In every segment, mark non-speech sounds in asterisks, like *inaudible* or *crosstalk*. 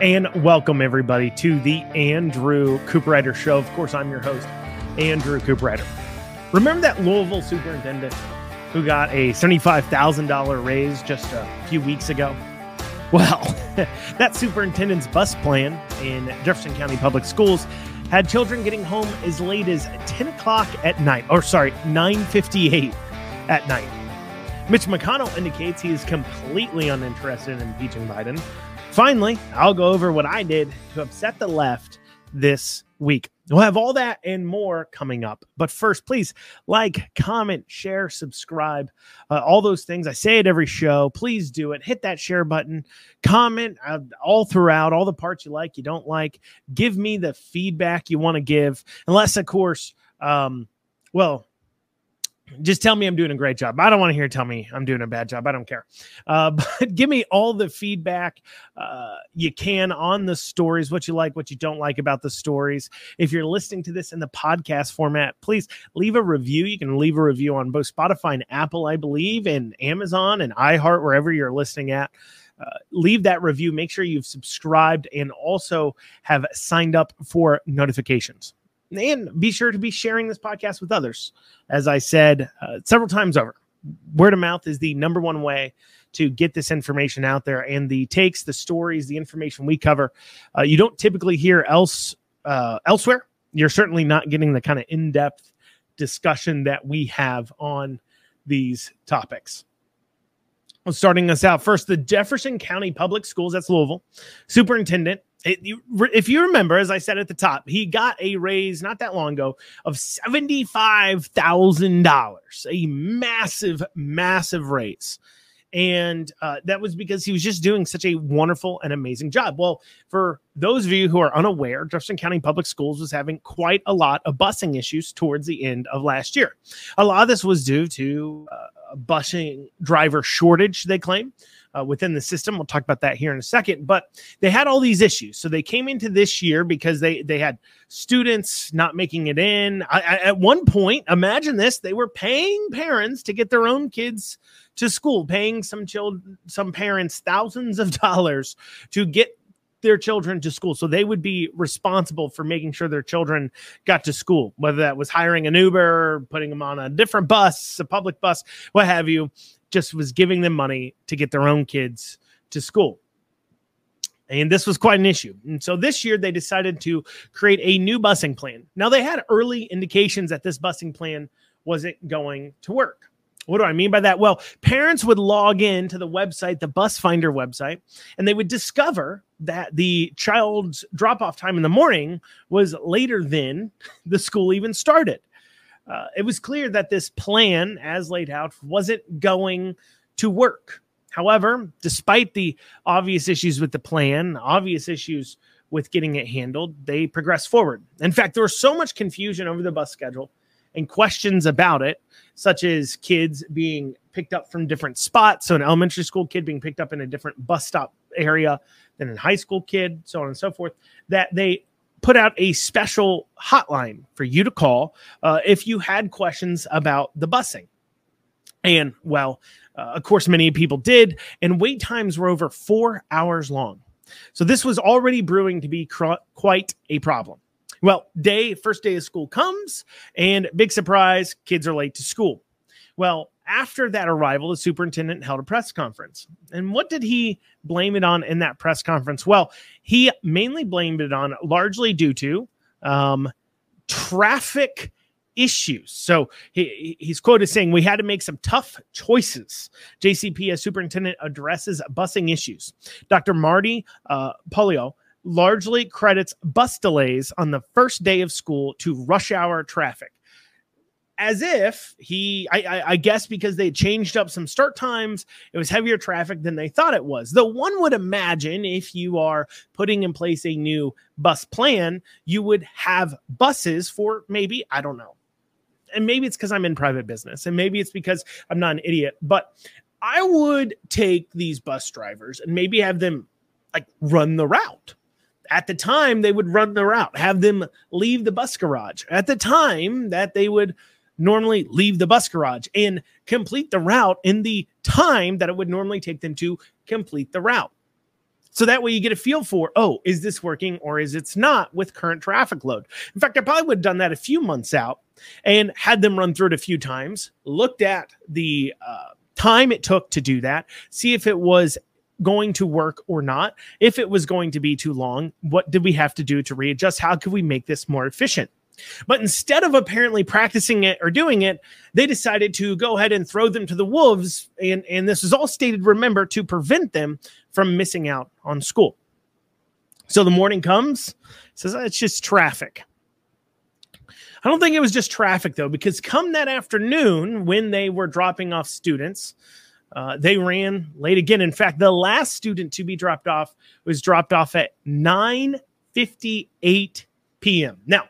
And welcome everybody to the Andrew Cooperrider Show. Of course, I'm your host, Andrew Cooperrider. Remember that Louisville superintendent who got a $75,000 raise just a few weeks ago? Well, *laughs* that superintendent's bus plan in Jefferson County Public Schools had children getting home as late as 10 o'clock at night, or sorry, 9.58 at night. Mitch McConnell indicates he is completely uninterested in impeaching Biden. Finally, I'll go over what I did to upset the left this week. We'll have all that and more coming up. But first, please like, comment, share, subscribe, uh, all those things. I say it every show. Please do it. Hit that share button, comment uh, all throughout, all the parts you like, you don't like. Give me the feedback you want to give, unless, of course, um, well, just tell me I'm doing a great job. I don't want to hear tell me I'm doing a bad job. I don't care. Uh, *laughs* but give me all the feedback uh, you can on the stories, what you like, what you don't like about the stories. If you're listening to this in the podcast format, please leave a review. You can leave a review on both Spotify and Apple, I believe, and Amazon and iHeart, wherever you're listening at. Uh, leave that review. Make sure you've subscribed and also have signed up for notifications and be sure to be sharing this podcast with others. As I said uh, several times over, word of mouth is the number one way to get this information out there. And the takes, the stories, the information we cover, uh, you don't typically hear else uh, elsewhere. You're certainly not getting the kind of in depth discussion that we have on these topics. Well, starting us out first, the Jefferson County Public Schools, that's Louisville, superintendent it, you, if you remember, as I said at the top, he got a raise not that long ago of $75,000, a massive, massive raise. And uh, that was because he was just doing such a wonderful and amazing job. Well, for those of you who are unaware, Jefferson County Public Schools was having quite a lot of busing issues towards the end of last year. A lot of this was due to uh, a busing driver shortage, they claim uh, within the system. We'll talk about that here in a second. But they had all these issues, so they came into this year because they they had students not making it in. I, I, at one point, imagine this: they were paying parents to get their own kids to school, paying some children, some parents thousands of *laughs* dollars to get their children to school. So they would be responsible for making sure their children got to school, whether that was hiring an Uber, putting them on a different bus, a public bus, what have you just was giving them money to get their own kids to school. And this was quite an issue. And so this year they decided to create a new busing plan. Now they had early indications that this busing plan wasn't going to work. What do I mean by that? Well, parents would log in to the website, the bus finder website, and they would discover that the child's drop off time in the morning was later than *laughs* the school even started uh, it was clear that this plan, as laid out, wasn't going to work. However, despite the obvious issues with the plan, obvious issues with getting it handled, they progressed forward. In fact, there was so much confusion over the bus schedule and questions about it, such as kids being picked up from different spots. So, an elementary school kid being picked up in a different bus stop area than a high school kid, so on and so forth, that they put out a special hotline for you to call uh, if you had questions about the busing. And well, uh, of course, many people did, and wait times were over four hours long. So this was already brewing to be cr- quite a problem. Well, day first day of school comes, and big surprise, kids are late to school. Well, after that arrival, the superintendent held a press conference. And what did he blame it on in that press conference? Well, he mainly blamed it on largely due to um, traffic issues. So he, he's quoted saying, We had to make some tough choices. JCP, superintendent, addresses busing issues. Dr. Marty uh, Pollio largely credits bus delays on the first day of school to rush hour traffic as if he I, I, I, guess because they changed up some start times it was heavier traffic than they thought it was. Though one would imagine if you are putting in place a new bus plan you would have buses for maybe i don't know. And maybe it's because i'm in private business and maybe it's because i'm not an idiot but i would take these bus drivers and maybe have them like run the route. At the time they would run the route have them leave the bus garage. At the time that they would normally leave the bus garage and complete the route in the time that it would normally take them to complete the route. So that way you get a feel for, oh, is this working or is it's not with current traffic load? In fact, I probably would have done that a few months out and had them run through it a few times, looked at the uh, time it took to do that, see if it was going to work or not. If it was going to be too long, what did we have to do to readjust? How could we make this more efficient? But instead of apparently practicing it or doing it, they decided to go ahead and throw them to the wolves. And, and this is all stated, remember, to prevent them from missing out on school. So the morning comes, says it's just traffic. I don't think it was just traffic though, because come that afternoon when they were dropping off students, uh, they ran late again. In fact, the last student to be dropped off was dropped off at 9 58 p.m. Now,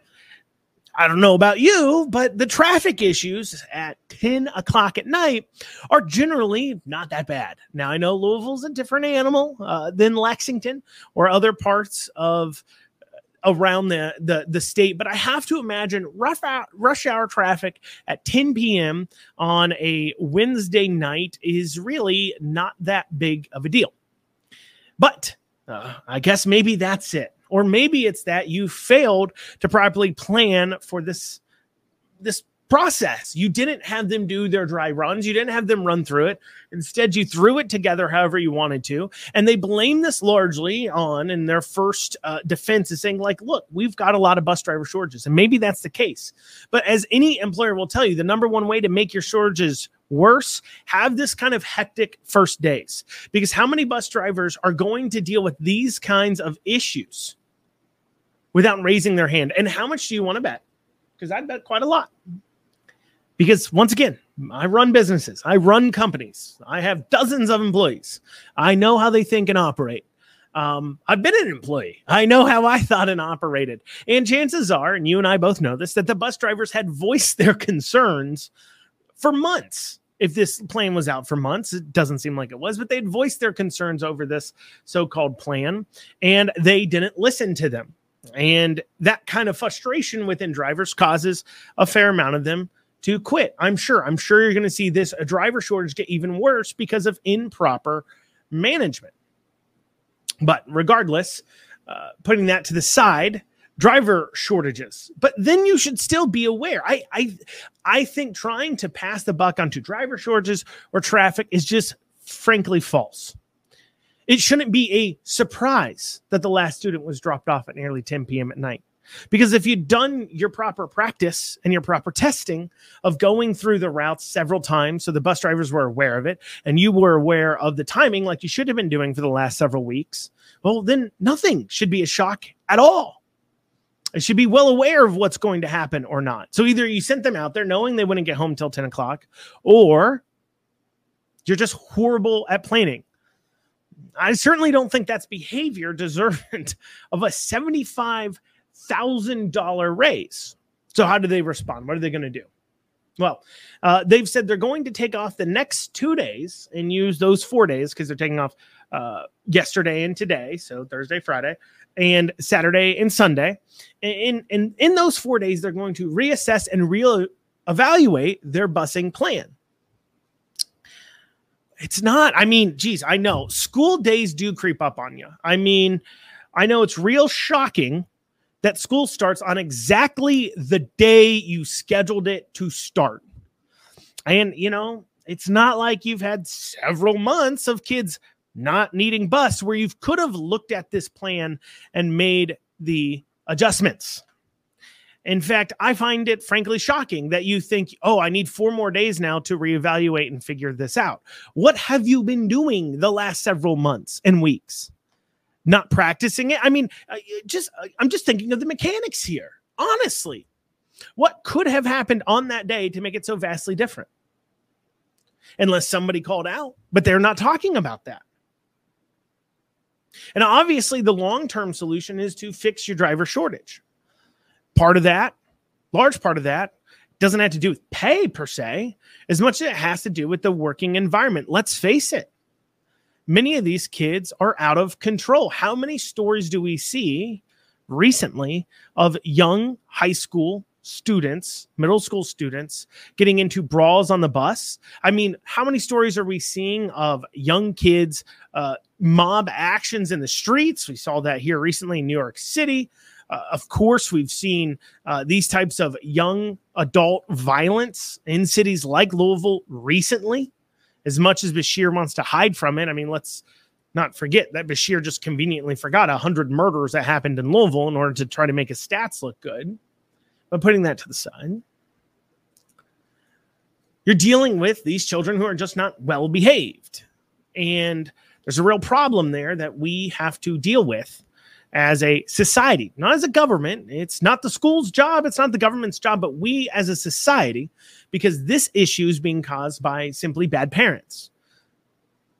I don't know about you, but the traffic issues at 10 o'clock at night are generally not that bad. Now, I know Louisville's a different animal uh, than Lexington or other parts of uh, around the, the the state but i have to imagine rush hour, rush hour traffic at 10 p.m on a wednesday night is really not that big of a deal but uh, i guess maybe that's it or maybe it's that you failed to properly plan for this this process. You didn't have them do their dry runs. You didn't have them run through it. Instead, you threw it together however you wanted to. And they blame this largely on, in their first uh, defense, is saying, like, look, we've got a lot of bus driver shortages. And maybe that's the case. But as any employer will tell you, the number one way to make your shortages worse, have this kind of hectic first days. Because how many bus drivers are going to deal with these kinds of issues? Without raising their hand. And how much do you want to bet? Because I bet quite a lot. Because once again, I run businesses, I run companies, I have dozens of employees. I know how they think and operate. Um, I've been an employee. I know how I thought and operated. And chances are, and you and I both know this, that the bus drivers had voiced their concerns for months. If this plan was out for months, it doesn't seem like it was, but they'd voiced their concerns over this so called plan and they didn't listen to them. And that kind of frustration within drivers causes a fair amount of them to quit. I'm sure. I'm sure you're going to see this a driver shortage get even worse because of improper management. But regardless, uh, putting that to the side, driver shortages. But then you should still be aware. I I I think trying to pass the buck onto driver shortages or traffic is just frankly false. It shouldn't be a surprise that the last student was dropped off at nearly 10 p.m. at night. Because if you'd done your proper practice and your proper testing of going through the routes several times, so the bus drivers were aware of it, and you were aware of the timing like you should have been doing for the last several weeks, well, then nothing should be a shock at all. It should be well aware of what's going to happen or not. So either you sent them out there knowing they wouldn't get home till 10 o'clock, or you're just horrible at planning I certainly don't think that's behavior deserving *laughs* of a $75,000 raise. So, how do they respond? What are they going to do? Well, uh, they've said they're going to take off the next two days and use those four days because they're taking off uh, yesterday and today, so Thursday, Friday, and Saturday and Sunday. And in, in those four days, they're going to reassess and re evaluate their busing plan. It's not. I mean, geez, I know school days do creep up on you. I mean, I know it's real shocking that school starts on exactly the day you scheduled it to start. And, you know, it's not like you've had several months of kids not needing bus where you could have looked at this plan and made the adjustments. In fact, I find it frankly shocking that you think, oh, I need four more days now to reevaluate and figure this out. What have you been doing the last several months and weeks? Not practicing it? I mean, uh, just uh, I'm just thinking of the mechanics here. Honestly, what could have happened on that day to make it so vastly different? Unless somebody called out, but they're not talking about that. And obviously, the long term solution is to fix your driver shortage. Part of that, large part of that, doesn't have to do with pay per se, as much as it has to do with the working environment. Let's face it. Many of these kids are out of control. How many stories do we see recently of young high school students, middle school students, getting into brawls on the bus. I mean, how many stories are we seeing of young kids, uh, mob actions in the streets? We saw that here recently in New York City. Uh, of course, we've seen uh, these types of young adult violence in cities like Louisville recently. As much as Beshear wants to hide from it, I mean, let's not forget that Beshear just conveniently forgot 100 murders that happened in Louisville in order to try to make his stats look good. But putting that to the side, you're dealing with these children who are just not well behaved. And there's a real problem there that we have to deal with as a society, not as a government. It's not the school's job, it's not the government's job, but we as a society, because this issue is being caused by simply bad parents.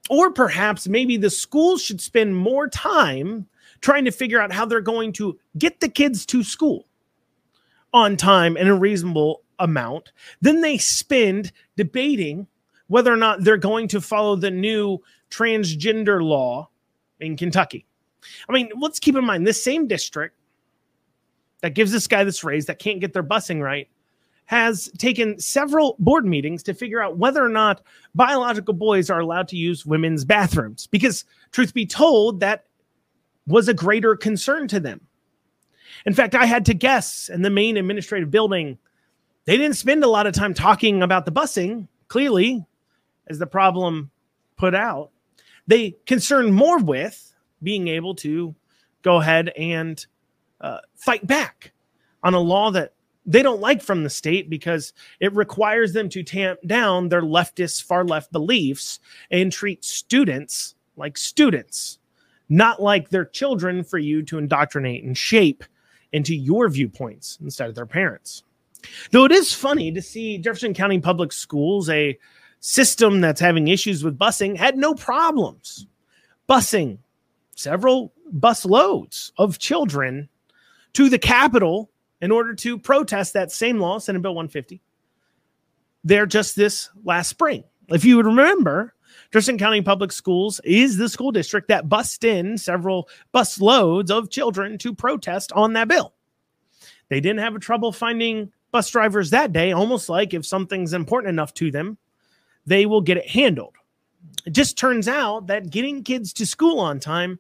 Or perhaps maybe the schools should spend more time trying to figure out how they're going to get the kids to school on time and a reasonable amount. Then they spend debating whether or not they're going to follow the new transgender law in Kentucky. I mean, let's keep in mind this same district that gives this guy this raise that can't get their busing right has taken several board meetings to figure out whether or not biological boys are allowed to use women's bathrooms. Because truth be told that was a greater concern to them. In fact i had to guess in the main administrative building they didn't spend a lot of time talking about the busing clearly as the problem put out. They concerned more with being able to go ahead and uh, fight back on a law that they don't like from the state because it requires them to tamp down their leftist, far left beliefs and treat students like students, not like their children for you to indoctrinate and shape into your viewpoints instead of their parents. Though it is funny to see Jefferson County Public Schools, a system that's having issues with busing, had no problems busing several bus loads of children to the Capitol in order to protest that same law, Senate Bill 150. There just this last spring. If you would remember, Jefferson County Public Schools is the school district that bussed in several bus loads of children to protest on that bill. They didn't have a trouble finding bus drivers that day, almost like if something's important enough to them, they will get it handled. It just turns out that getting kids to school on time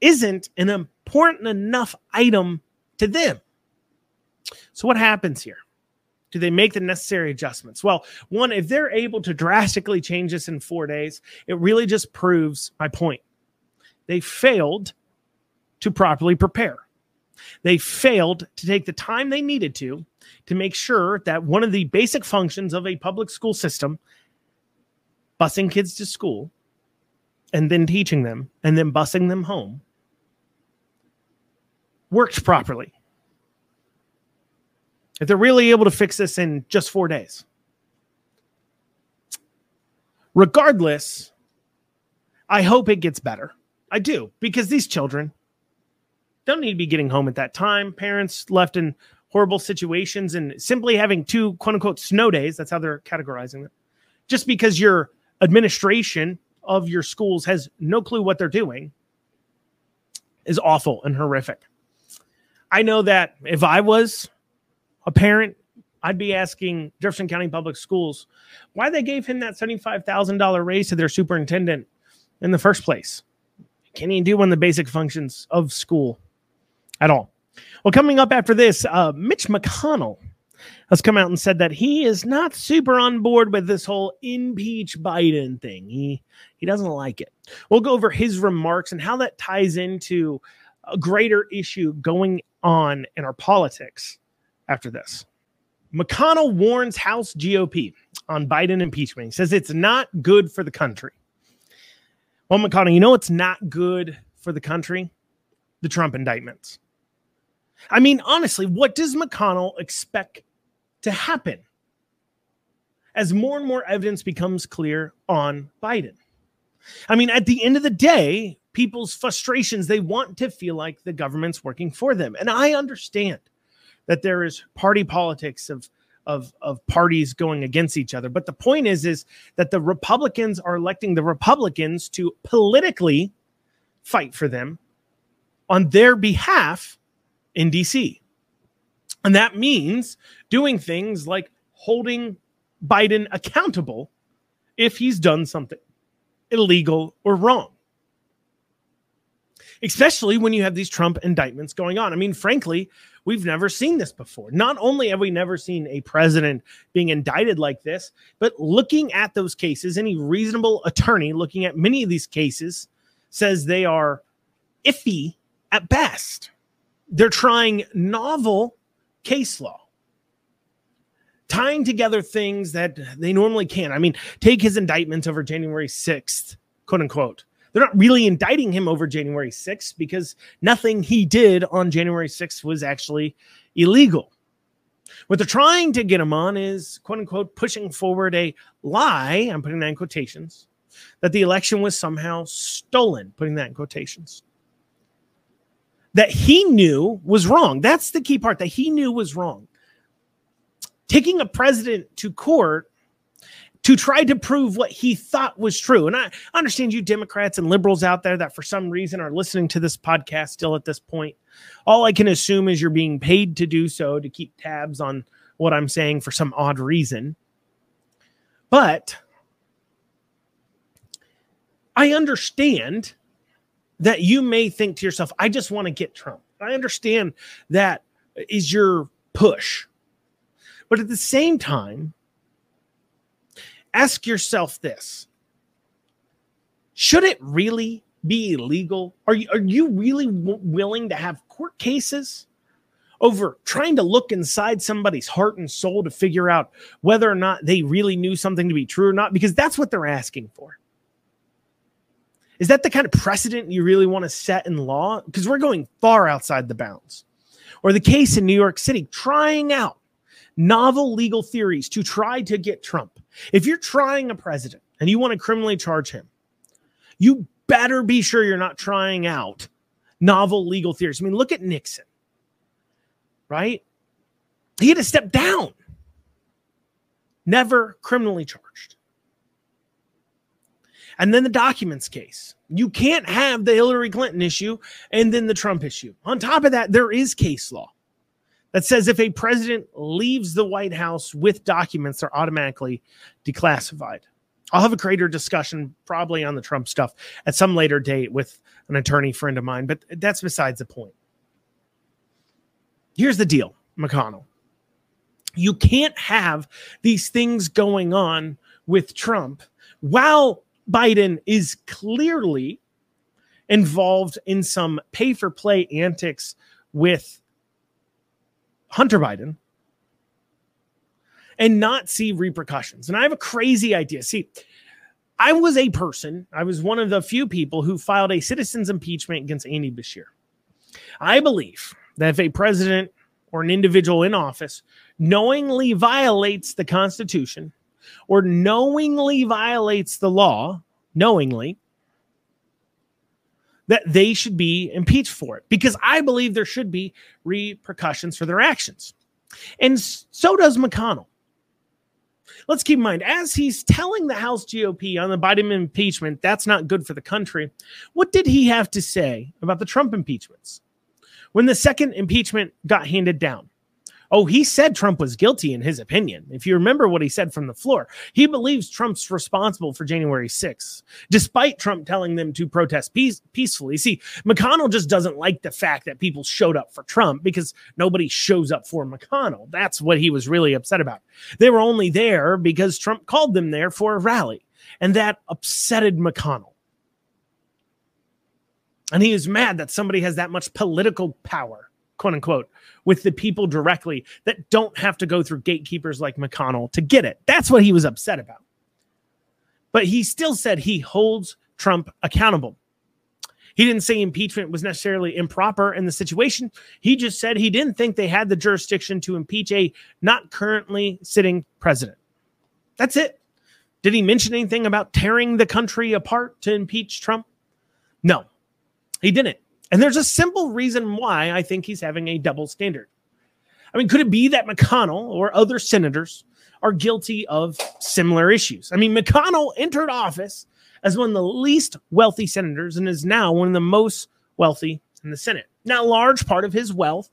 isn't an important enough item to them. So, what happens here? Do they make the necessary adjustments? Well, one, if they're able to drastically change this in four days, it really just proves my point. They failed to properly prepare. They failed to take the time they needed to to make sure that one of the basic functions of a public school system busing kids to school and then teaching them and then busing them home worked properly. If they're really able to fix this in just four days. Regardless, I hope it gets better. I do, because these children don't need to be getting home at that time. Parents left in horrible situations and simply having two quote unquote snow days, that's how they're categorizing it, just because you're administration of your schools has no clue what they're doing is awful and horrific. I know that if I was a parent, I'd be asking Jefferson County Public Schools why they gave him that $75,000 raise to their superintendent in the first place. Can he do one of the basic functions of school at all. Well, coming up after this, uh, Mitch McConnell has come out and said that he is not super on board with this whole impeach Biden thing. He he doesn't like it. We'll go over his remarks and how that ties into a greater issue going on in our politics after this. McConnell warns House GOP on Biden impeachment. He says it's not good for the country. Well, McConnell, you know it's not good for the country? The Trump indictments. I mean, honestly, what does McConnell expect to happen as more and more evidence becomes clear on Biden. I mean, at the end of the day, people's frustrations, they want to feel like the government's working for them. And I understand that there is party politics of of of parties going against each other. But the point is is that the Republicans are electing the Republicans to politically fight for them on their behalf in DC. And that means doing things like holding Biden accountable if he's done something illegal or wrong. Especially when you have these Trump indictments going on. I mean, frankly, we've never seen this before. Not only have we never seen a president being indicted like this, but looking at those cases, any reasonable attorney looking at many of these cases says they are iffy at best. They're trying novel case law tying together things that they normally can't. I mean, take his indictment over January 6th, quote unquote. They're not really indicting him over January 6th because nothing he did on January 6th was actually illegal. What they're trying to get him on is, quote unquote, pushing forward a lie, I'm putting that in quotations, that the election was somehow stolen, putting that in quotations. That he knew was wrong. That's the key part that he knew was wrong taking a president to court to try to prove what he thought was true. And I understand you Democrats and liberals out there that for some reason are listening to this podcast still at this point. All I can assume is you're being paid to do so to keep tabs on what I'm saying for some odd reason. But I understand that you may think to yourself, I just want to get Trump. I understand that is your push. But at the same time, ask yourself this should it really be illegal? Are you, are you really w- willing to have court cases over trying to look inside somebody's heart and soul to figure out whether or not they really knew something to be true or not? Because that's what they're asking for. Is that the kind of precedent you really want to set in law? Because we're going far outside the bounds. Or the case in New York City, trying out novel legal theories to try to get Trump. If you're trying a president and you want to criminally charge him, you better be sure you're not trying out novel legal theories. I mean, look at Nixon, right? He had to step down, never criminally charged. And then the documents case. You can't have the Hillary Clinton issue and then the Trump issue. On top of that, there is case law that says if a president leaves the White House with documents, they're automatically declassified. I'll have a greater discussion probably on the Trump stuff at some later date with an attorney friend of mine, but that's besides the point. Here's the deal, McConnell. You can't have these things going on with Trump while Biden is clearly involved in some pay for play antics with Hunter Biden and not see repercussions. And I have a crazy idea. See, I was a person, I was one of the few people who filed a citizen's impeachment against Andy Beshear. I believe that if a president or an individual in office knowingly violates the Constitution or knowingly violates the law, knowingly, that they should be impeached for it because I believe there should be repercussions for their actions. And so does McConnell. Let's keep in mind, as he's telling the House GOP on the Biden impeachment, that's not good for the country. What did he have to say about the Trump impeachments? When the second impeachment got handed down, Oh, he said Trump was guilty in his opinion. If you remember what he said from the floor, he believes Trump's responsible for January 6th, despite Trump telling them to protest peace- peacefully. See, McConnell just doesn't like the fact that people showed up for Trump because nobody shows up for McConnell. That's what he was really upset about. They were only there because Trump called them there for a rally, and that upsetted McConnell. And he is mad that somebody has that much political power quote unquote, with the people directly that don't have to go through gatekeepers like McConnell to get it. That's what he was upset about. But he still said he holds Trump accountable. He didn't say impeachment was necessarily improper in the situation. He just said he didn't think they had the jurisdiction to impeach a not currently sitting president. That's it. Did he mention anything about tearing the country apart to impeach Trump? No, he didn't. And there's a simple reason why I think he's having a double standard. I mean, could it be that McConnell or other senators are guilty of similar issues? I mean, McConnell entered office as one of the least wealthy senators and is now one of the most wealthy in the Senate. Now, a large part of his wealth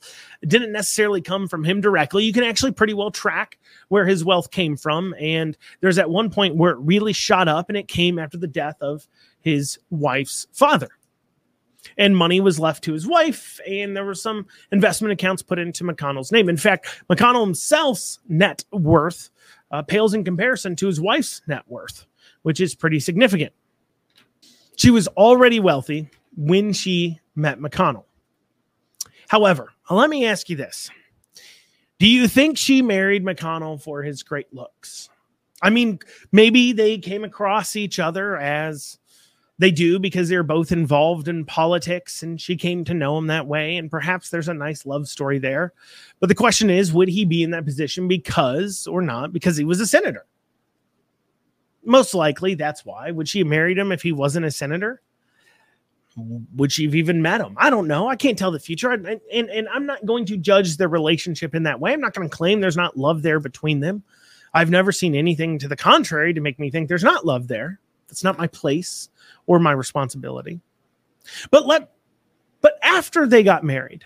didn't necessarily come from him directly. You can actually pretty well track where his wealth came from. And there's at one point where it really shot up, and it came after the death of his wife's father. And money was left to his wife, and there were some investment accounts put into McConnell's name. In fact, McConnell himself's net worth uh, pales in comparison to his wife's net worth, which is pretty significant. She was already wealthy when she met McConnell. However, let me ask you this Do you think she married McConnell for his great looks? I mean, maybe they came across each other as they do because they're both involved in politics and she came to know him that way. And perhaps there's a nice love story there. But the question is would he be in that position because or not? Because he was a senator. Most likely that's why. Would she have married him if he wasn't a senator? would she have even met him? I don't know. I can't tell the future. And, and, and I'm not going to judge their relationship in that way. I'm not going to claim there's not love there between them. I've never seen anything to the contrary to make me think there's not love there. It's not my place or my responsibility. But let but after they got married,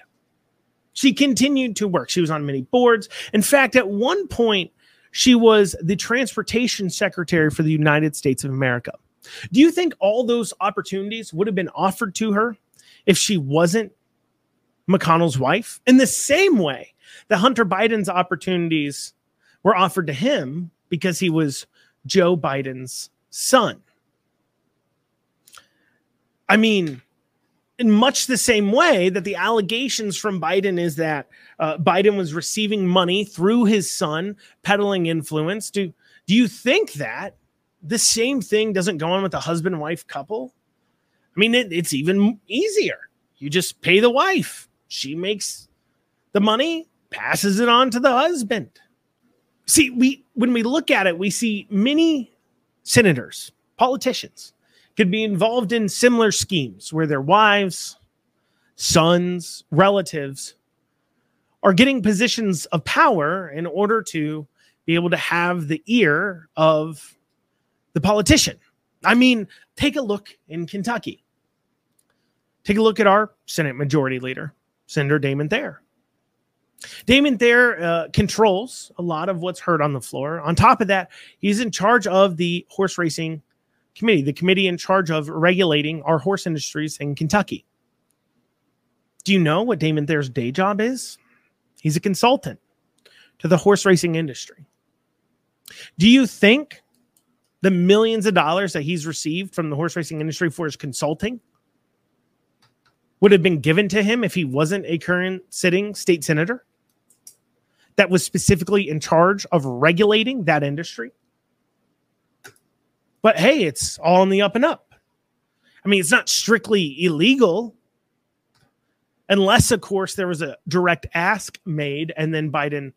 she continued to work. She was on many boards. In fact, at one point, she was the transportation secretary for the United States of America. Do you think all those opportunities would have been offered to her if she wasn't McConnell's wife? In the same way that Hunter Biden's opportunities were offered to him because he was Joe Biden's son. I mean, in much the same way that the allegations from Biden is that uh, Biden was receiving money through his son, peddling influence. Do do you think that the same thing doesn't go on with a husband wife couple. I mean, it, it's even easier. You just pay the wife, she makes the money, passes it on to the husband. See, we when we look at it, we see many senators, politicians could be involved in similar schemes where their wives, sons, relatives are getting positions of power in order to be able to have the ear of the politician. I mean, take a look in Kentucky. Take a look at our Senate Majority Leader, Senator Damon Thayer. Damon Thayer uh, controls a lot of what's heard on the floor. On top of that, he's in charge of the horse racing committee, the committee in charge of regulating our horse industries in Kentucky. Do you know what Damon Thayer's day job is? He's a consultant to the horse racing industry. Do you think the millions of dollars that he's received from the horse racing industry for his consulting would have been given to him if he wasn't a current sitting state senator that was specifically in charge of regulating that industry. But hey, it's all in the up and up. I mean, it's not strictly illegal unless, of course, there was a direct ask made and then Biden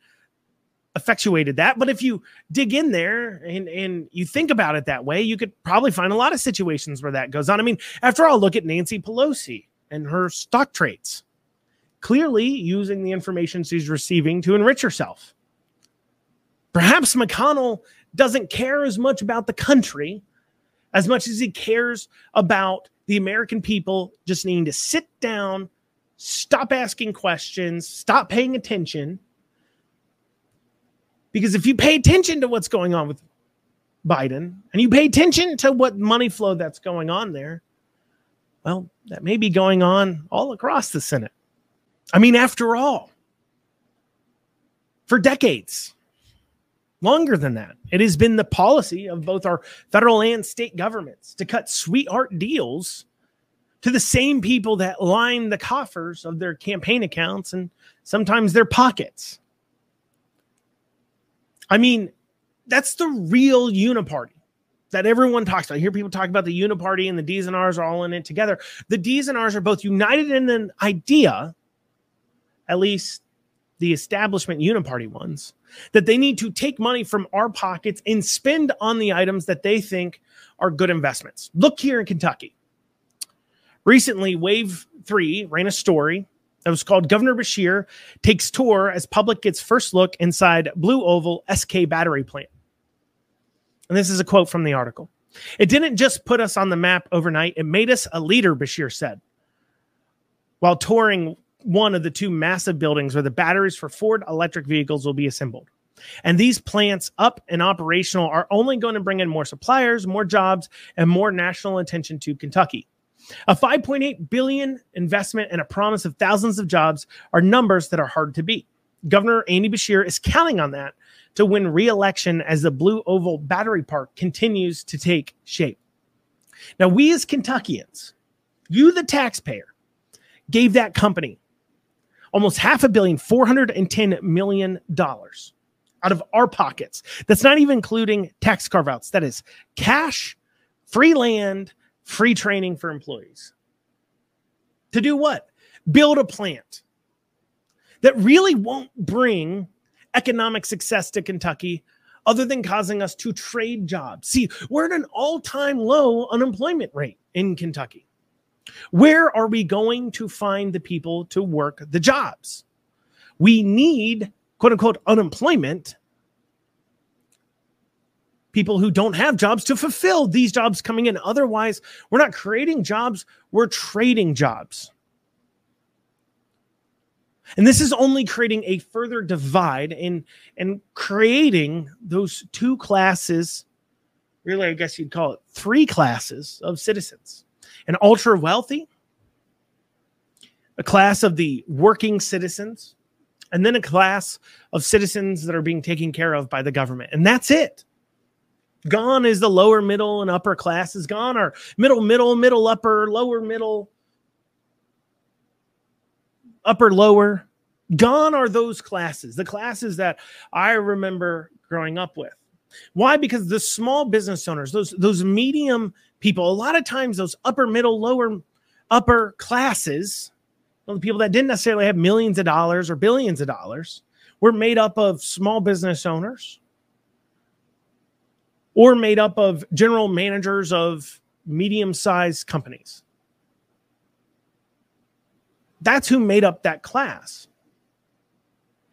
effectuated that. But if you dig in there and, and you think about it that way, you could probably find a lot of situations where that goes on. I mean, after all, look at Nancy Pelosi and her stock trades, clearly using the information she's receiving to enrich herself. Perhaps McConnell doesn't care as much about the country as much as he cares about the American people just needing to sit down, stop asking questions, stop paying attention because if you pay attention to what's going on with Biden and you pay attention to what money flow that's going on there, well, that may be going on all across the Senate. I mean, after all, for decades, longer than that, it has been the policy of both our federal and state governments to cut sweetheart deals to the same people that line the coffers of their campaign accounts and sometimes their pockets. I mean, that's the real uniparty that everyone talks about. I hear people talk about the uniparty and the D's and R's are all in it together. The D's and R's are both united in an idea, at least the establishment uniparty ones, that they need to take money from our pockets and spend on the items that they think are good investments. Look here in Kentucky. Recently, Wave 3 ran a story that was called Governor Beshear Takes Tour as Public Gets First Look Inside Blue Oval SK Battery Plant. And this is a quote from the article. It didn't just put us on the map overnight, it made us a leader, Beshear said. while touring one of the two massive buildings where the batteries for Ford electric vehicles will be assembled. And these plants up and operational are only going to bring in more suppliers, more jobs, and more national attention to Kentucky. A 5.8 billion investment and a promise of thousands of jobs are numbers that are hard to beat. Governor Andy Beshear is counting on that to win re-election as the Blue Oval Battery Park continues to take shape. Now, we as Kentuckians, you the taxpayer, gave that company almost half a billion, $410 million out of our pockets. That's not even including tax carve outs. That is cash, free land, free training for employees. To do what? Build a plant that really won't bring economic success to Kentucky other than causing us to trade jobs. See, we're at an all time low unemployment rate in Kentucky. Where are we going to find the people to work the jobs? We need quote unquote unemployment people who don't have jobs to fulfill these jobs coming in. Otherwise, we're not creating jobs, we're trading jobs. And this is only creating a further divide in and creating those two classes, really, I guess you'd call it three classes of citizens an ultra wealthy, a class of the working citizens, and then a class of citizens that are being taken care of by the government. And that's it. Gone is the lower middle and upper classes. Gone are middle, middle, middle, upper, lower, middle, upper, lower. Gone are those classes, the classes that I remember growing up with. Why? Because the small business owners, those those medium people, a lot of times those upper, middle, lower, upper classes, well, the people that didn't necessarily have millions of dollars or billions of dollars, were made up of small business owners or made up of general managers of medium-sized companies. That's who made up that class.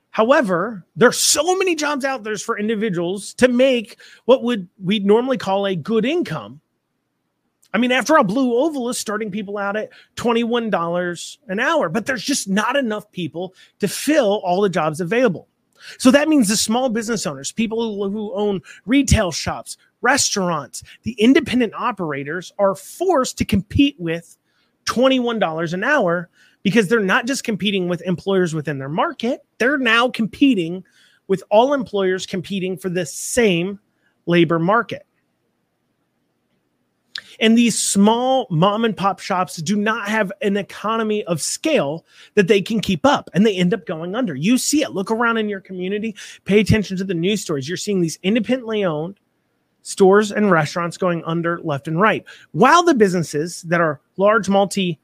However, there's so many jobs out there for individuals to make what would we normally call a good income. I mean, after all, Blue Oval is starting people out at $21 an hour, but there's just not enough people to fill all the jobs available. So that means the small business owners, people who, own retail shops, restaurants, the independent operators are forced to compete with $21 an hour because they're not just competing with employers within their market, they're now competing with all employers competing for the same labor market. And these small mom and pop shops do not have an economy of scale that they can keep up and they end up going under. You see it. Look around in your community, pay attention to the news stories. You're seeing these independently owned stores and restaurants going under left and right, while the businesses that are large multinational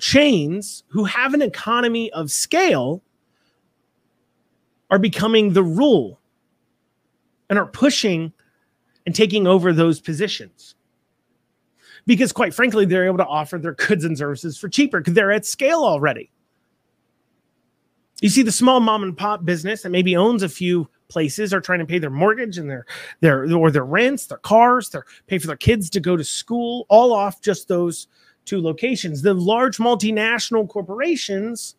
chains who have an economy of scale are becoming the rule and are pushing and taking over those positions. Because, quite frankly, they're able to offer their goods and services for cheaper because they're at scale already. You see, the small mom and pop business that maybe owns a few places are trying to pay their mortgage and their their or their rents, their cars, their pay for their kids to go to school, all off just those two locations. The large multinational corporations,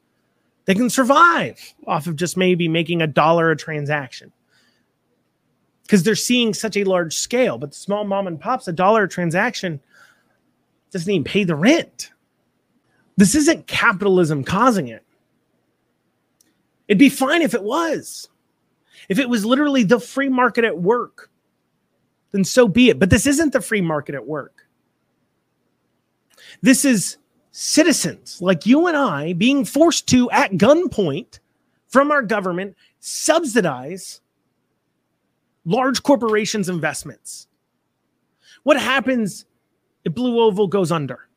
they can survive off of just maybe making a dollar a transaction because they're seeing such a large scale. But the small mom and pops, a dollar a transaction doesn't even pay the rent. This isn't capitalism causing it. It'd be fine if it was. If it was literally the free market at work, then so be it. But this isn't the free market at work. This is citizens like you and I being forced to, at gunpoint from our government, subsidize large corporations' investments. What happens if Blue Oval goes under?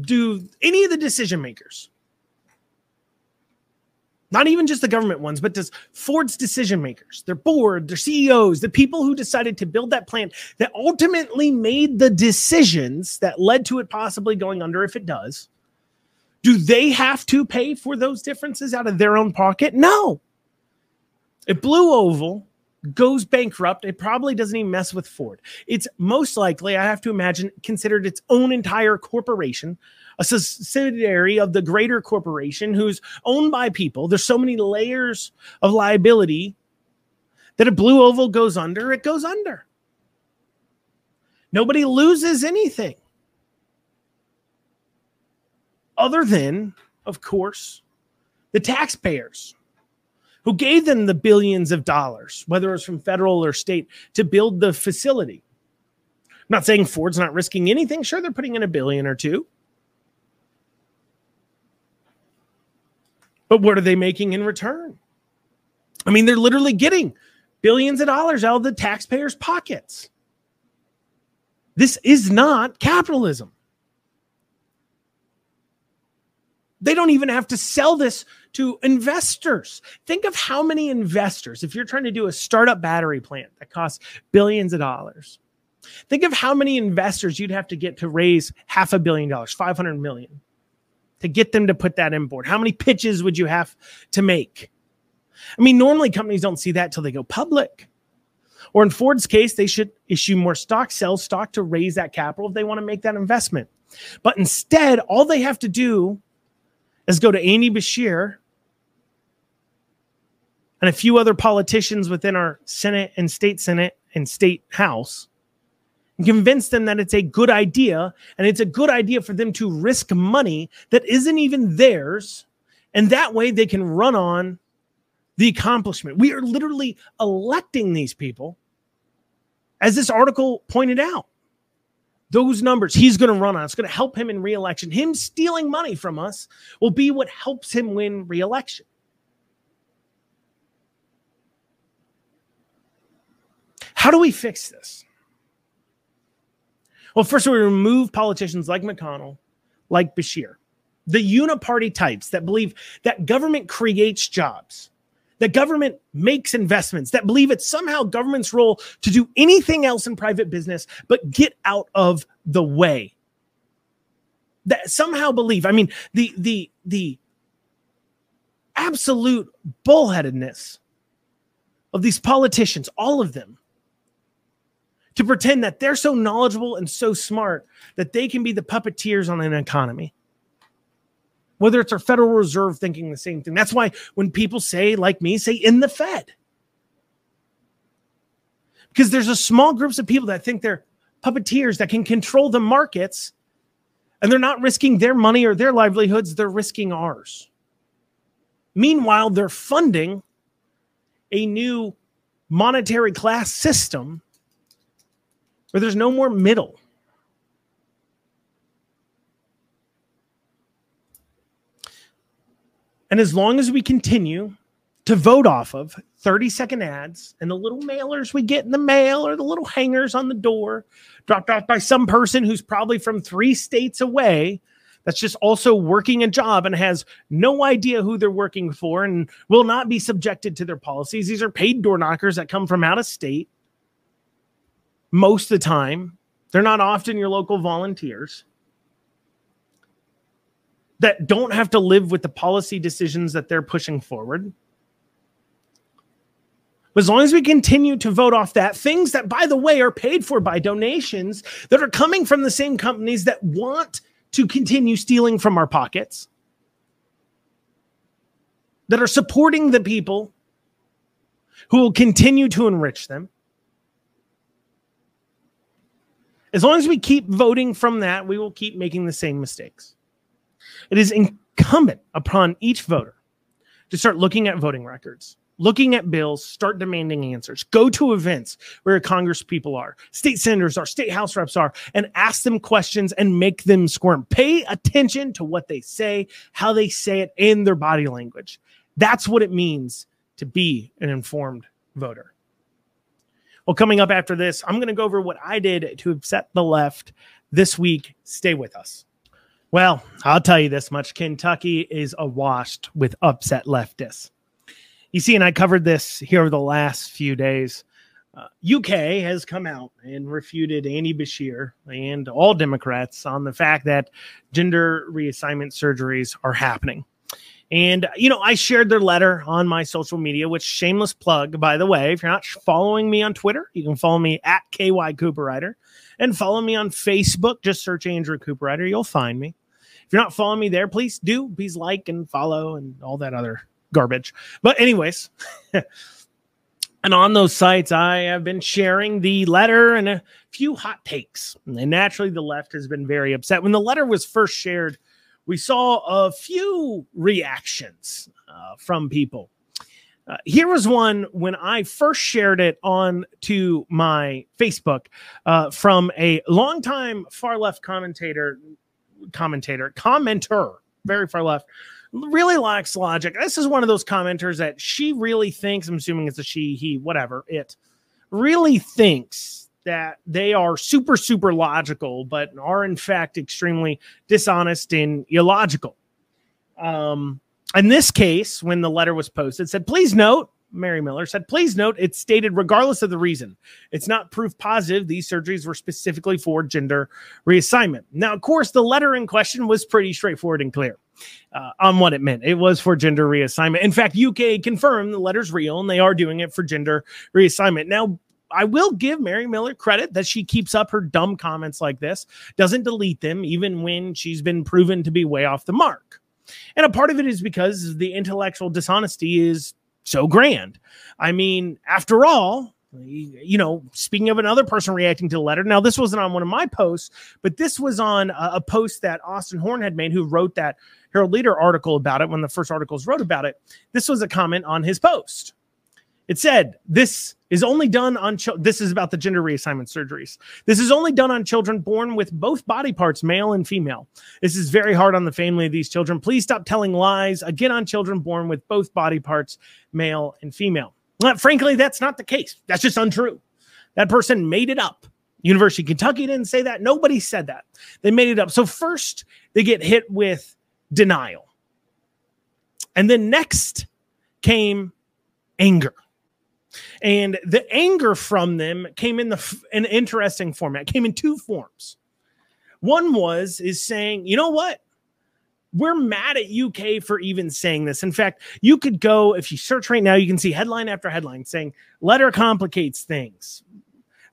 Do any of the decision makers, not even just the government ones, but does Ford's decision makers, their board, their CEOs, the people who decided to build that plant that ultimately made the decisions that led to it possibly going under if it does, do they have to pay for those differences out of their own pocket? No. If Blue Oval goes bankrupt, it probably doesn't even mess with Ford. It's most likely, I have to imagine, considered its own entire corporation, a subsidiary of the greater corporation who's owned by people. There's so many layers of liability that a blue oval goes under, it goes under. Nobody loses anything other than, of course, the taxpayers who gave them the billions of dollars, whether it's from federal or state, to build the facility. I'm not saying Ford's not risking anything. Sure, they're putting in a billion or two. But what are they making in return? I mean, they're literally getting billions of dollars out of the taxpayers' pockets. This is not capitalism. They don't even have to sell this to investors. Think of how many investors, if you're trying to do a startup battery plant that costs billions of dollars, think of how many investors you'd have to get to raise half a billion dollars, 500 million, to get them to put that in board. How many pitches would you have to make? I mean, normally companies don't see that till they go public. Or in Ford's case, they should issue more stock, sell stock to raise that capital if they want to make that investment. But instead, all they have to do is go to Andy Beshear and a few other politicians within our Senate and state Senate and state House and convince them that it's a good idea and it's a good idea for them to risk money that isn't even theirs. And that way they can run on the accomplishment. We are literally electing these people, as this article pointed out. Those numbers he's going to run on, it's going to help him in reelection. Him stealing money from us will be what helps him win reelection. How do we fix this? Well, first, we remove politicians like McConnell, like Beshear, the uniparty types that believe that government creates jobs, that government makes investments, that believe it's somehow government's role to do anything else in private business but get out of the way. That somehow believe, I mean, the the the absolute bullheadedness of these politicians, all of them, to pretend that they're so knowledgeable and so smart that they can be the puppeteers on an economy. Whether it's our Federal Reserve thinking the same thing. That's why when people say, like me, say in the Fed. Because there's a small groups of people that think they're puppeteers that can control the markets and they're not risking their money or their livelihoods, they're risking ours. Meanwhile, they're funding a new monetary class system where there's no more middle. And as long as we continue to vote off of 30 second ads and the little mailers we get in the mail or the little hangers on the door dropped off by some person who's probably from three states away that's just also working a job and has no idea who they're working for and will not be subjected to their policies. These are paid door knockers that come from out of state most of the time. They're not often your local volunteers that don't have to live with the policy decisions that they're pushing forward. But as long as we continue to vote off that, things that, by the way, are paid for by donations that are coming from the same companies that want to continue stealing from our pockets, that are supporting the people who will continue to enrich them. As long as we keep voting from that, we will keep making the same mistakes. It is incumbent upon each voter to start looking at voting records, looking at bills, start demanding answers, go to events where Congress people are, state senators are, state house reps are, and ask them questions and make them squirm. Pay attention to what they say, how they say it, and their body language. That's what it means to be an informed voter. Well, coming up after this, I'm going to go over what I did to upset the left this week. Stay with us. Well, I'll tell you this much Kentucky is awash with upset leftists. You see, and I covered this here over the last few days. Uh, UK has come out and refuted Andy Beshear and all Democrats on the fact that gender reassignment surgeries are happening. And, you know, I shared their letter on my social media, which shameless plug, by the way. If you're not following me on Twitter, you can follow me at KY Cooperrider and follow me on Facebook. Just search Andrew Cooperrider. You'll find me. If you're not following me there, please do. Please like and follow and all that other garbage. But, anyways, *laughs* and on those sites, I have been sharing the letter and a few hot takes. And naturally, the left has been very upset. When the letter was first shared, we saw a few reactions uh, from people. Uh, here was one when I first shared it on to my Facebook uh, from a longtime far left commentator, commentator, commenter, very far left, really lacks logic. This is one of those commenters that she really thinks. I'm assuming it's a she, he, whatever. It really thinks that they are super, super logical, but are in fact extremely dishonest and illogical. Um, in this case, when the letter was posted, said, please note, Mary Miller said, please note it's stated regardless of the reason. It's not proof positive. These surgeries were specifically for gender reassignment. Now, of course, the letter in question was pretty straightforward and clear. Uh, on what it meant. It was for gender reassignment. In fact, UK confirmed the letter's real and they are doing it for gender reassignment. Now, I will give Mary Miller credit that she keeps up her dumb comments like this, doesn't delete them, even when she's been proven to be way off the mark. And a part of it is because the intellectual dishonesty is so grand. I mean, after all, you know, speaking of another person reacting to the letter, now this wasn't on one of my posts, but this was on a, a post that Austin Horn had made, who wrote that Herald Leader article about it when the first articles wrote about it. This was a comment on his post. It said, This is only done on ch- this is about the gender reassignment surgeries. This is only done on children born with both body parts, male and female. This is very hard on the family of these children. Please stop telling lies again on children born with both body parts, male and female. Well, frankly, that's not the case. That's just untrue. That person made it up. University of Kentucky didn't say that. Nobody said that. They made it up. So first, they get hit with denial. And then next came anger. And the anger from them came in the an interesting format. Came in two forms. One was is saying, you know what? We're mad at UK for even saying this. In fact, you could go if you search right now, you can see headline after headline saying letter complicates things.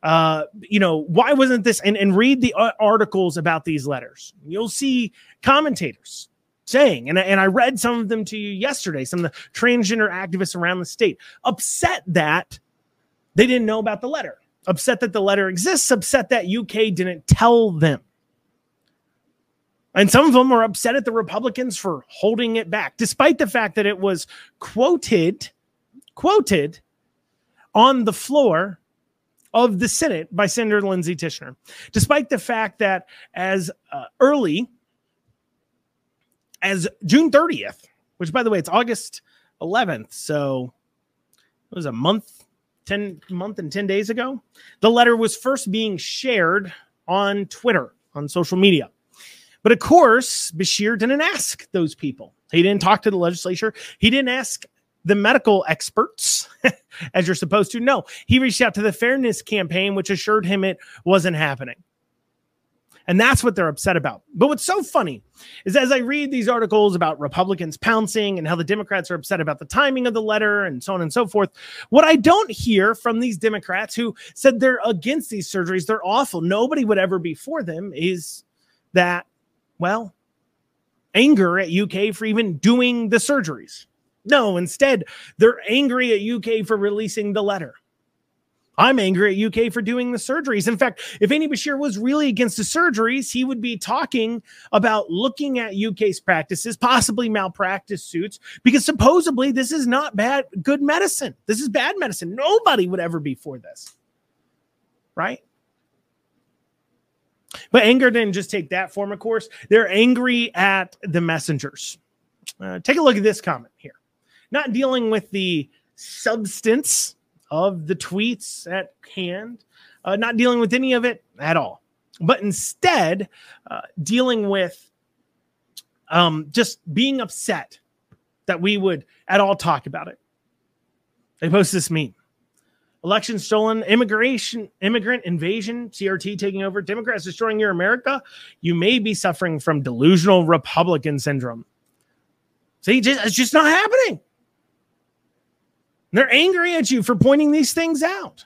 Uh, you know, why wasn't this? And, and read the uh, articles about these letters. You'll see commentators saying, and, and I read some of them to you yesterday, some of the transgender activists around the state, upset that they didn't know about the letter, upset that the letter exists, upset that UK didn't tell them. And some of them are upset at the Republicans for holding it back, despite the fact that it was quoted, quoted on the floor of the Senate by Senator Lindsey Tichenor, despite the fact that as uh, early as June 30th, which by the way, it's August 11th. So it was a month, 10 month and 10 days ago. The letter was first being shared on Twitter, on social media. But of course, Beshear didn't ask those people. He didn't talk to the legislature. He didn't ask the medical experts, *laughs* as you're supposed to. No, he reached out to the Fairness Campaign, which assured him it wasn't happening. And that's what they're upset about. But what's so funny is as I read these articles about Republicans pouncing and how the Democrats are upset about the timing of the letter and so on and so forth, what I don't hear from these Democrats who said they're against these surgeries, they're awful, nobody would ever be for them, is that, well, anger at UK for even doing the surgeries. No, instead, they're angry at UK for releasing the letter. I'm angry at UK for doing the surgeries. In fact, if Andy Beshear was really against the surgeries, he would be talking about looking at UK's practices, possibly malpractice suits, because supposedly this is not bad, good medicine. This is bad medicine. Nobody would ever be for this. Right? But anger didn't just take that form, of course. They're angry at the messengers. Uh, take a look at this comment here. Not dealing with the substance of the tweets at hand, uh, not dealing with any of it at all, but instead uh, dealing with um, just being upset that we would at all talk about it. They post this meme. Election stolen, immigration, immigrant invasion, CRT taking over, Democrats destroying your America. You may be suffering from delusional Republican syndrome See, it's just not happening. They're angry at you for pointing these things out.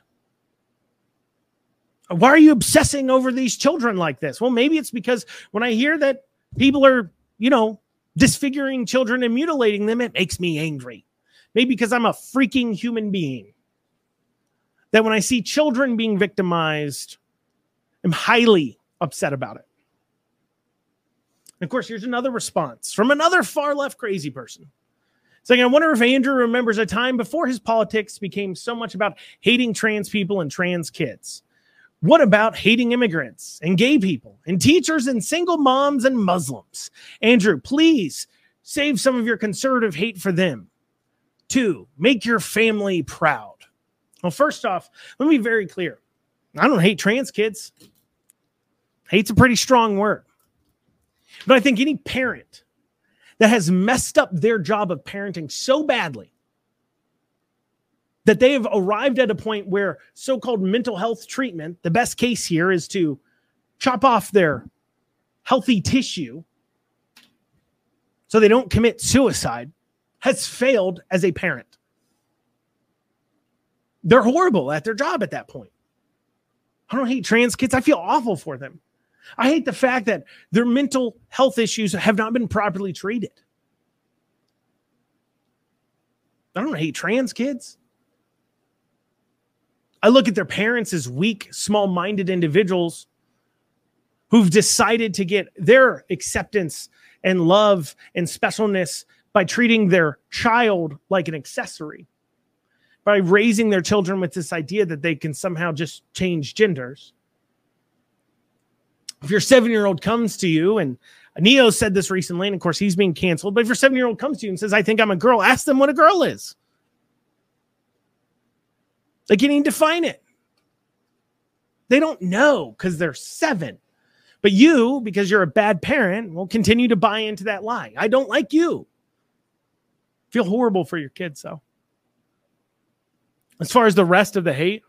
Why are you obsessing over these children like this? Well, maybe it's because when I hear that people are, you know, disfiguring children and mutilating them, it makes me angry. Maybe because I'm a freaking human being. That when I see children being victimized, I'm highly upset about it. And of course, here's another response from another far left crazy person saying, I wonder if Andrew remembers a time before his politics became so much about hating trans people and trans kids. What about hating immigrants and gay people and teachers and single moms and Muslims? Andrew, please save some of your conservative hate for them. Two, make your family proud. Well, first off, let me be very clear. I don't hate trans kids. Hate's a pretty strong word. But I think any parent that has messed up their job of parenting so badly that they have arrived at a point where so called mental health treatment, the best case here is to chop off their healthy tissue so they don't commit suicide, has failed as a parent. They're horrible at their job at that point. I don't hate trans kids. I feel awful for them. I hate the fact that their mental health issues have not been properly treated. I don't hate trans kids. I look at their parents as weak, small minded individuals who've decided to get their acceptance and love and specialness by treating their child like an accessory, by raising their children with this idea that they can somehow just change genders. If your seven year old comes to you, and Neo said this recently, and of course he's being canceled, but if your seven year old comes to you and says, I think I'm a girl, ask them what a girl is. Like you need to define it. They don't know because they're seven. But you, because you're a bad parent, will continue to buy into that lie. I don't like you. Feel horrible for your kids, though. As far as the rest of the hate,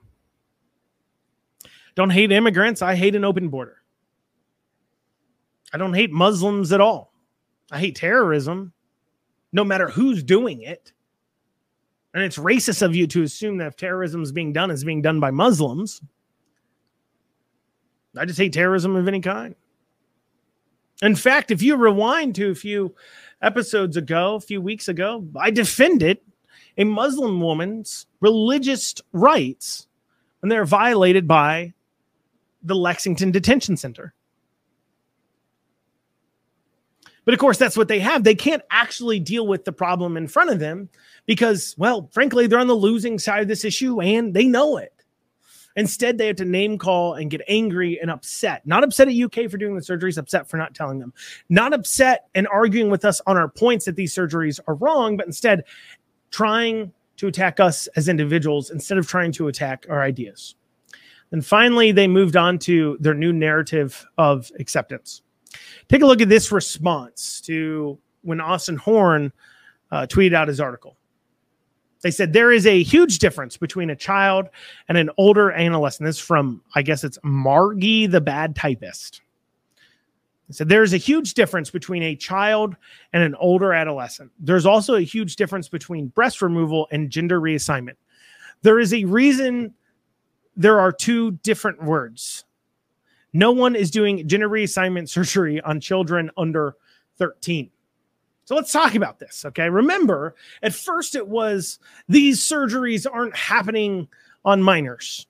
don't hate immigrants. I hate an open border. I don't hate Muslims at all. I hate terrorism, no matter who's doing it. And it's racist of you to assume that if terrorism is being done, it's being done by Muslims. I just hate terrorism of any kind. In fact, if you rewind to a few episodes ago, a few weeks ago, I defended a Muslim woman's religious rights when they're violated by the Lexington Detention Center. But of course, that's what they have. They can't actually deal with the problem in front of them because, well, frankly, they're on the losing side of this issue and they know it. Instead, they have to name call and get angry and upset. Not upset at UK for doing the surgeries, upset for not telling them. Not upset and arguing with us on our points that these surgeries are wrong, but instead trying to attack us as individuals instead of trying to attack our ideas. And finally, they moved on to their new narrative of acceptance. Take a look at this response to when Austin Horn uh, tweeted out his article. They said there is a huge difference between a child and an older adolescent. This from, I guess it's Margie the Bad Typist. They said there's a huge difference between a child and an older adolescent. There's also a huge difference between breast removal and gender reassignment. There is a reason there are two different words. No one is doing gender reassignment surgery on children under 13. So let's talk about this. Okay. Remember, at first it was these surgeries aren't happening on minors.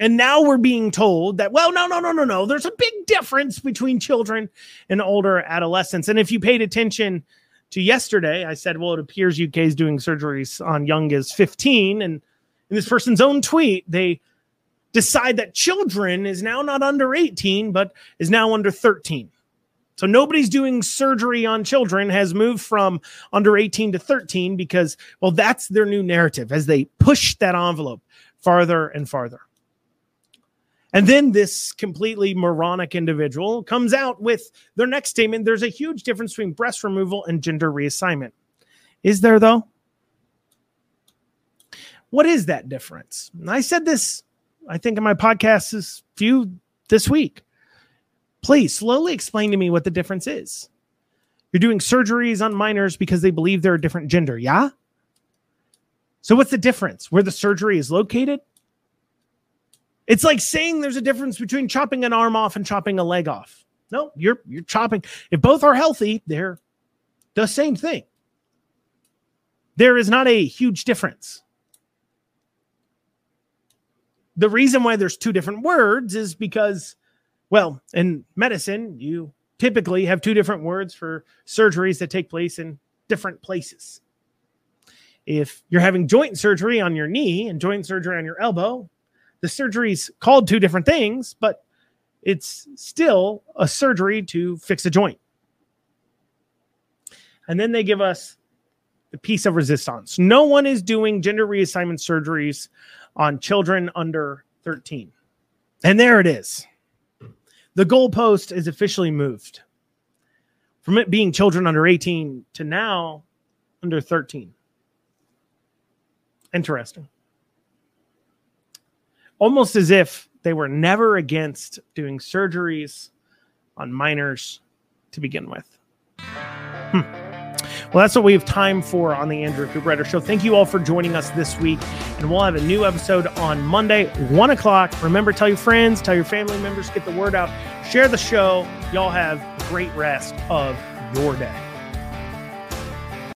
And now we're being told that, well, no, no, no, no, no. There's a big difference between children and older adolescents. And if you paid attention to yesterday, I said, well, it appears UK is doing surgeries on young as 15. And in this person's own tweet, they decide that children is now not under 18, but is now under 13. So nobody's doing surgery on children has moved from under 18 to 13 because, well, that's their new narrative as they push that envelope farther and farther. And then this completely moronic individual comes out with their next statement there's a huge difference between breast removal and gender reassignment. Is there, though? What is that difference? I said this, I think, in my podcast is few this week please slowly explain to me what the difference is. You're doing surgeries on minors because they believe they're a different gender. Yeah? So what's the difference? Where the surgery is located? It's like saying there's a difference between chopping an arm off and chopping a leg off. No, you're you're chopping. If both are healthy, they're the same thing. There is not a huge difference. The reason why there's two different words is because, well, in medicine, you typically have two different words for surgeries that take place in different places. If you're having joint surgery on your knee and joint surgery on your elbow, the surgery's called two different things, but it's still a surgery to fix a joint. And then they give us the piece of resistance. No one is doing gender reassignment surgeries on children under 13. And there it is. The goalpost is officially moved from it being children under 18 to now under 13. Interesting. Almost as if they were never against doing surgeries on minors to begin with. Hmm. Well, that's what we have time for on the Andrew Cooperrider Show. Thank you all for joining us this week. And we'll have a new episode on Monday, 1 o'clock. Remember, tell your friends, tell your family members, get the word out, share the show. Y'all have a great rest of your day.